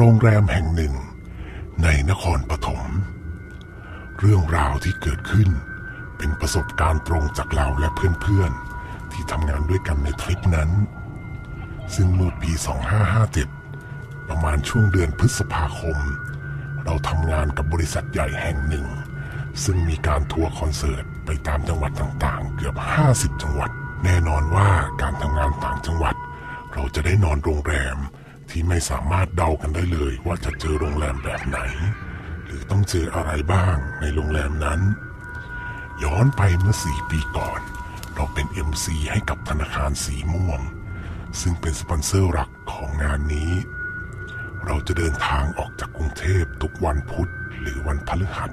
โรงแรมแห่งหนึ่ง ในนครปฐม เรื่องราวที่เกิดขึ้น เป็นประสบการณ์ตรงจากเราและเพื่อนๆ ที่ทำงานด้วยกันในทริปนั้น ซึ่งเมื่อปี 2557 ประมาณช่วงเดือนพฤษภาคม เราทำงานกับบริษัทใหญ่แห่งหนึ่ง ซึ่งมีการทัวร์คอนเสิร์ตไปตามจังหวัดต่างๆ เกือบ 50 จังหวัด แน่นอนว่าการทำงานต่างจังหวัด เราจะได้นอนโรงแรม ที่ไม่สามารถเดากันได้เลยว่าจะเจอโรงแรมแบบไหน หรือต้องเจออะไรบ้างในโรงแรมนั้น ย้อนไปเมื่อสี่ปีก่อน เราเป็น MC ให้กับธนาคารสีม่วง ซึ่งเป็นสปอนเซอร์หลักของงานนี้ เราจะเดินทางออกจากกรุงเทพทุกวันพุธหรือวันพฤหัส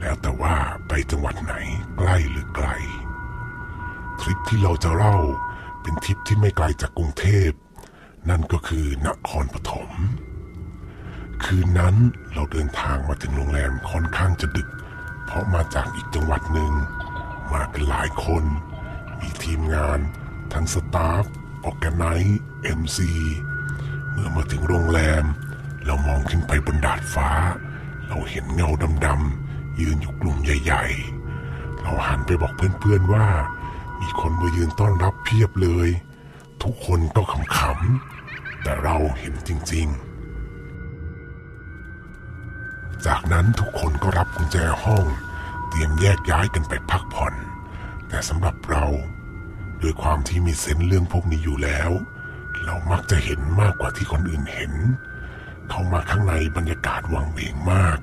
แล้วแต่ว่าไปจังหวัดไหนใกล้หรือไกล ทริปที่เราจะเล่าเป็นทริปที่ไม่ไกลจากกรุงเทพ นั่นก็คือนครปฐม คืนนั้นเราเดินทางมาถึงโรงแรมค่อนข้างจะดึก เพราะมาจากอีกจังหวัดหนึ่ง มากันหลายคน มีทีมงาน ทั้ง staff organize MC เมื่อมาถึงโรงแรม เรามองขึ้นไปบนดาดฟ้า เราเห็นเงาดำๆยืนอยู่กลุ่มใหญ่ ๆ เราหันไปบอกเพื่อนๆว่า มีคนมายืนต้อนรับเพียบเลย ทุกคนก็ขำๆ แต่เราเห็นจริง ๆ จากนั้นทุกคนก็รับกุญแจห้อง เตรียมแยกย้ายกันไปพักผ่อน แต่สำหรับเราด้วยความที่มีเซนส์เรื่องพวกนี้อยู่แล้ว เรามักจะเห็นมากกว่าที่คนอื่นเห็น เข้ามาข้างในบรรยากาศวังเวงมาก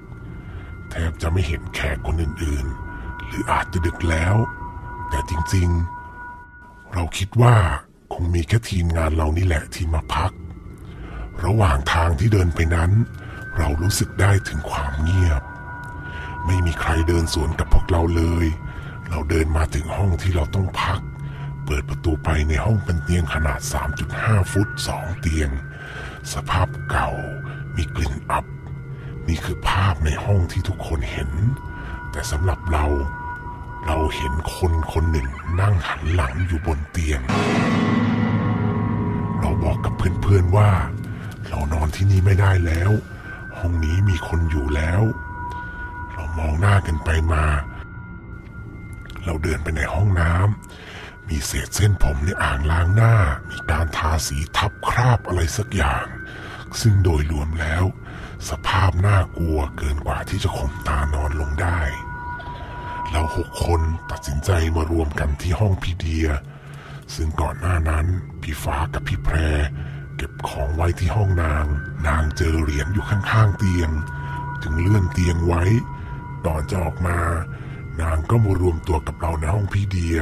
แทบจะไม่เห็นแขกคนอื่นๆ หรืออาจจะดึกแล้ว แต่จริงๆ เราคิดว่าคงมีแค่ทีมงานเรานี่แหละที่มาพัก ระหว่างทางที่เดินไปนั้น เรารู้สึกได้ถึงความเงียบ ไม่มีใครเดินสวนกับพวกเราเลย เราเดินมาถึงห้องที่เราต้องพัก เปิดประตูไปในห้องเป็นเตียงขนาด 3.5 ฟุต2เตียง สภาพเก่า มีกลิ่นอับ นี่คือภาพในห้องที่ทุกคนเห็น แต่สำหรับเรา เราเห็นคนคนหนึ่งนั่งหันหลังอยู่บนเตียง เราบอกกับเพื่อนๆว่า เรานอนที่นี่ไม่ได้แล้ว ห้องนี้มีคนอยู่แล้ว เรามองหน้ากันไปมา เราเดินไปในห้องน้ำมีเศษเส้นผมในอ่างล้างหน้า มีการทาสีทับคราบอะไรสักอย่าง ซึ่งโดยรวมแล้ว สภาพน่ากลัวเกินกว่าที่จะข่มตานอนลงได้ เราหกคนตัดสินใจมารวมกันที่ห้องพี่เดีย ซึ่งก่อนหน้านั้นพี่ฟ้ากับพี่แพร เก็บของไว้ที่ห้องนาง นางเจอเหรียญอยู่ข้างๆเตียง จึงเลื่อนเตียงไว้ ตอนจะออกมา นางก็มารวมตัวกับเราในห้องพี่เดีย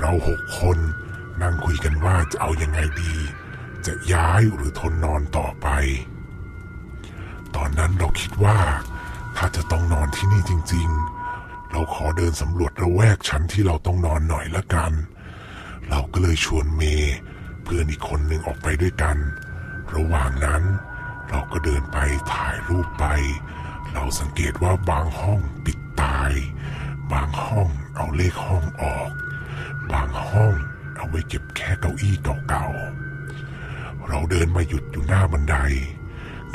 เราหกคนนั่งคุยกันว่าจะเอายังไงดี จะย้ายหรือทนนอนต่อไป ตอนนั้นเราคิดว่า ถ้าจะต้องนอนที่นี่จริง ๆ เราขอเดินสำรวจระแวกชั้นที่เราต้องนอนหน่อยละกัน เราก็เลยชวนเมย์ พื่อนอีกคนหนึ่งออกไปด้วยกัน ระหว่างนั้น เราก็เดินไปถ่ายรูปไป เราสังเกตว่าบางห้องปิดตาย บางห้องเอาเลขห้องออก บางห้องเอาไว้เก็บแค่เก้าอี้เก่าๆ เราเดินมาหยุดอยู่หน้าบันได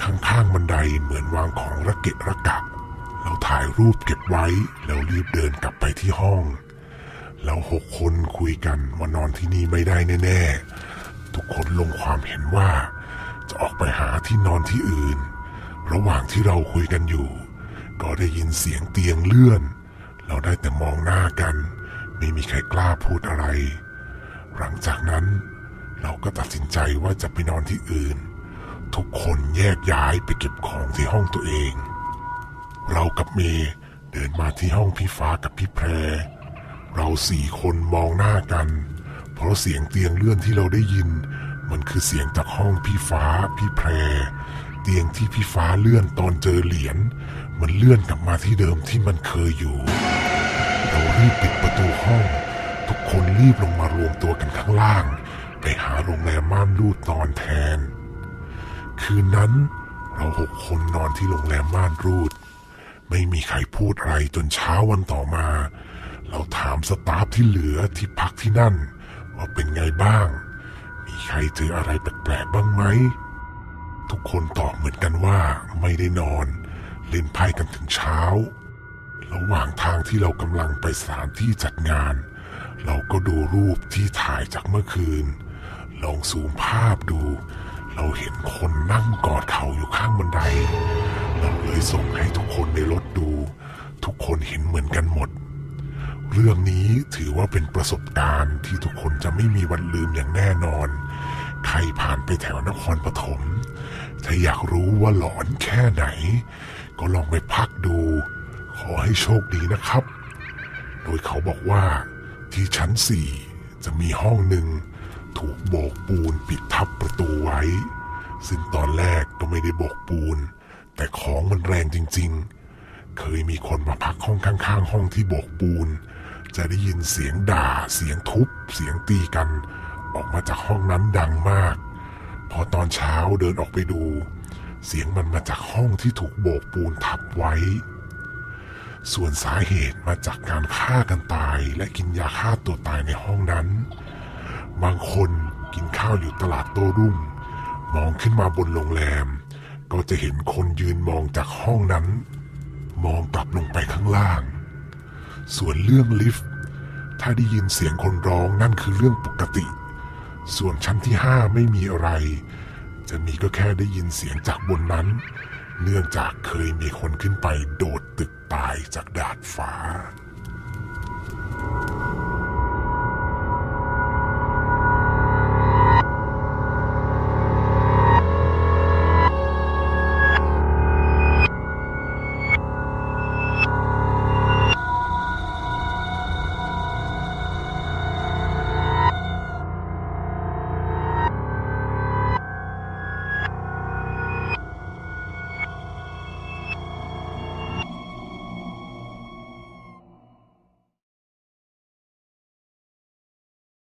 ข้างๆบันไดเหมือนวางของระเกะระกะ เราถ่ายรูปเก็บไว้แล้วรีบเดินกลับไปที่ห้องเราหกคนคุยกันว่านอนที่นี่ไม่ได้แน่ๆ ทุกคนลงความเห็นว่า จะออกไปหาที่นอนที่อื่น ระหว่างที่เราคุยกันอยู่ ก็ได้ยินเสียงเตียงเลื่อน เราได้แต่มองหน้ากัน ไม่มีใครกล้าพูดอะไร หลังจากนั้น เราก็ตัดสินใจว่าจะไปนอนที่อื่น ทุกคนแยกย้ายไปเก็บของที่ห้องตัวเอง เรากับเมย์เดินมาที่ห้องพี่ฟ้ากับพี่แพร เราสี่คนมองหน้ากัน เพราะเสียงเตียงเลื่อนที่เราได้ยิน มันคือเสียงจากห้องพี่ฟ้าพี่แพร เตียงที่พี่ฟ้าเลื่อนตอนเจอเหรียญมันเลื่อนกลับมาที่เดิมที่มันเคยอยู่ เรารีบปิดประตูห้อง ทุกคนรีบลงมารวมตัวกันข้างล่าง ไปหาโรงแรมม่านรูดตอนแทน คืนนั้นเราหกคนนอนที่โรงแรมม่านรูด ไม่มีใครพูดอะไรจนเช้าวันต่อมา เราถามสตาฟที่เหลือที่พักที่นั่น ว่าเป็นไงบ้าง มีใครเจออะไรแปลกๆบ้างไหม ทุกคนตอบเหมือนกันว่าไม่ได้นอน เล่นไพ่กันถึงเช้า ระหว่างทางที่เรากำลังไปสถานที่จัดงาน เราก็ดูรูปที่ถ่ายจากเมื่อคืน ลองซูมภาพดู เราเห็นคนนั่งกอดเข่าอยู่ข้างบันได เราเลยส่งให้ทุกคนในรถดู ทุกคนเห็นเหมือนกันหมด เรื่องนี้ถือว่าเป็นประสบการณ์ที่ทุกคนจะไม่มีวันลืมอย่างแน่นอน ใครผ่านไปแถวนครปฐมถ้าอยากรู้ว่าหลอนแค่ไหน ก็ลองไปพักดู ขอให้โชคดีนะครับ โดยเขาบอกว่าที่ชั้นสี่จะมีห้องหนึ่งถูกโบกปูนปิดทับประตูไว้ ซึ่งตอนแรกก็ไม่ได้โบกปูน แต่ของมันแรงจริง ๆ เคยมีคนมาพักห้องข้างๆ ห้องที่โบกปูน จะได้ยินเสียงด่า เสียงทุบ เสียงตีกัน ออกมาจากห้องนั้นดังมาก พอตอนเช้าเดินออกไปดู เสียงมันมาจากห้องที่ถูกโบกปูนทับไว้ ส่วนสาเหตุมาจากการฆ่ากันตายและกินยาฆ่าตัวตายในห้องนั้น บางคนกินข้าวอยู่ตลาดโต้รุ่ง มองขึ้นมาบนโรงแรม ก็จะเห็นคนยืนมองจากห้องนั้น มองกลับลงไปข้างล่าง ส่วนเรื่องลิฟต์ถ้าได้ยินเสียงคนร้องนั่นคือเรื่องปกติ ส่วนชั้นที่ห้าไม่มีอะไร จะมีก็แค่ได้ยินเสียงจากบนนั้น เนื่องจากเคยมีคนขึ้นไปโดดตึกตายจากดาดฟ้า